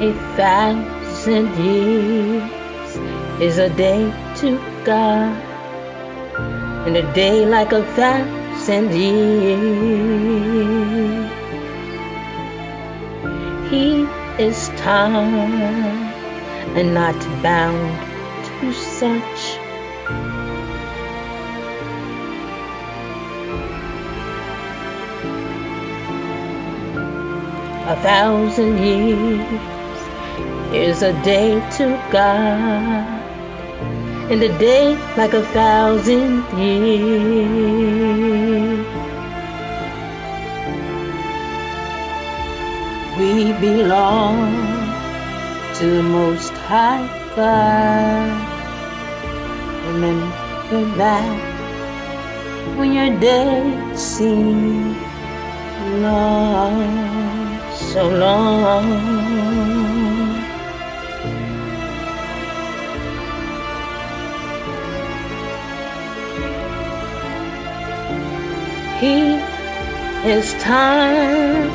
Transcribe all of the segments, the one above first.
A thousand years is a day to God, and a day like a thousand years. He is time and not bound to such. A thousand years is a day to God, and a day like a thousand years. We belong to the Most High God. Remember that when your days seem long so long. He is time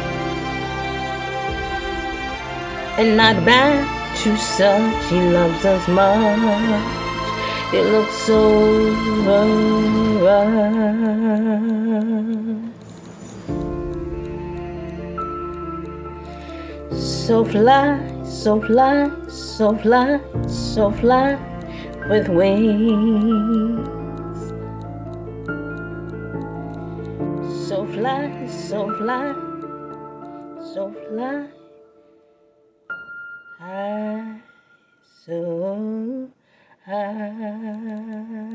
and not bound to such. He loves us much. It looks so right. So fly, so fly, so fly, so fly with wings. So fly, so fly, so fly. High, so high.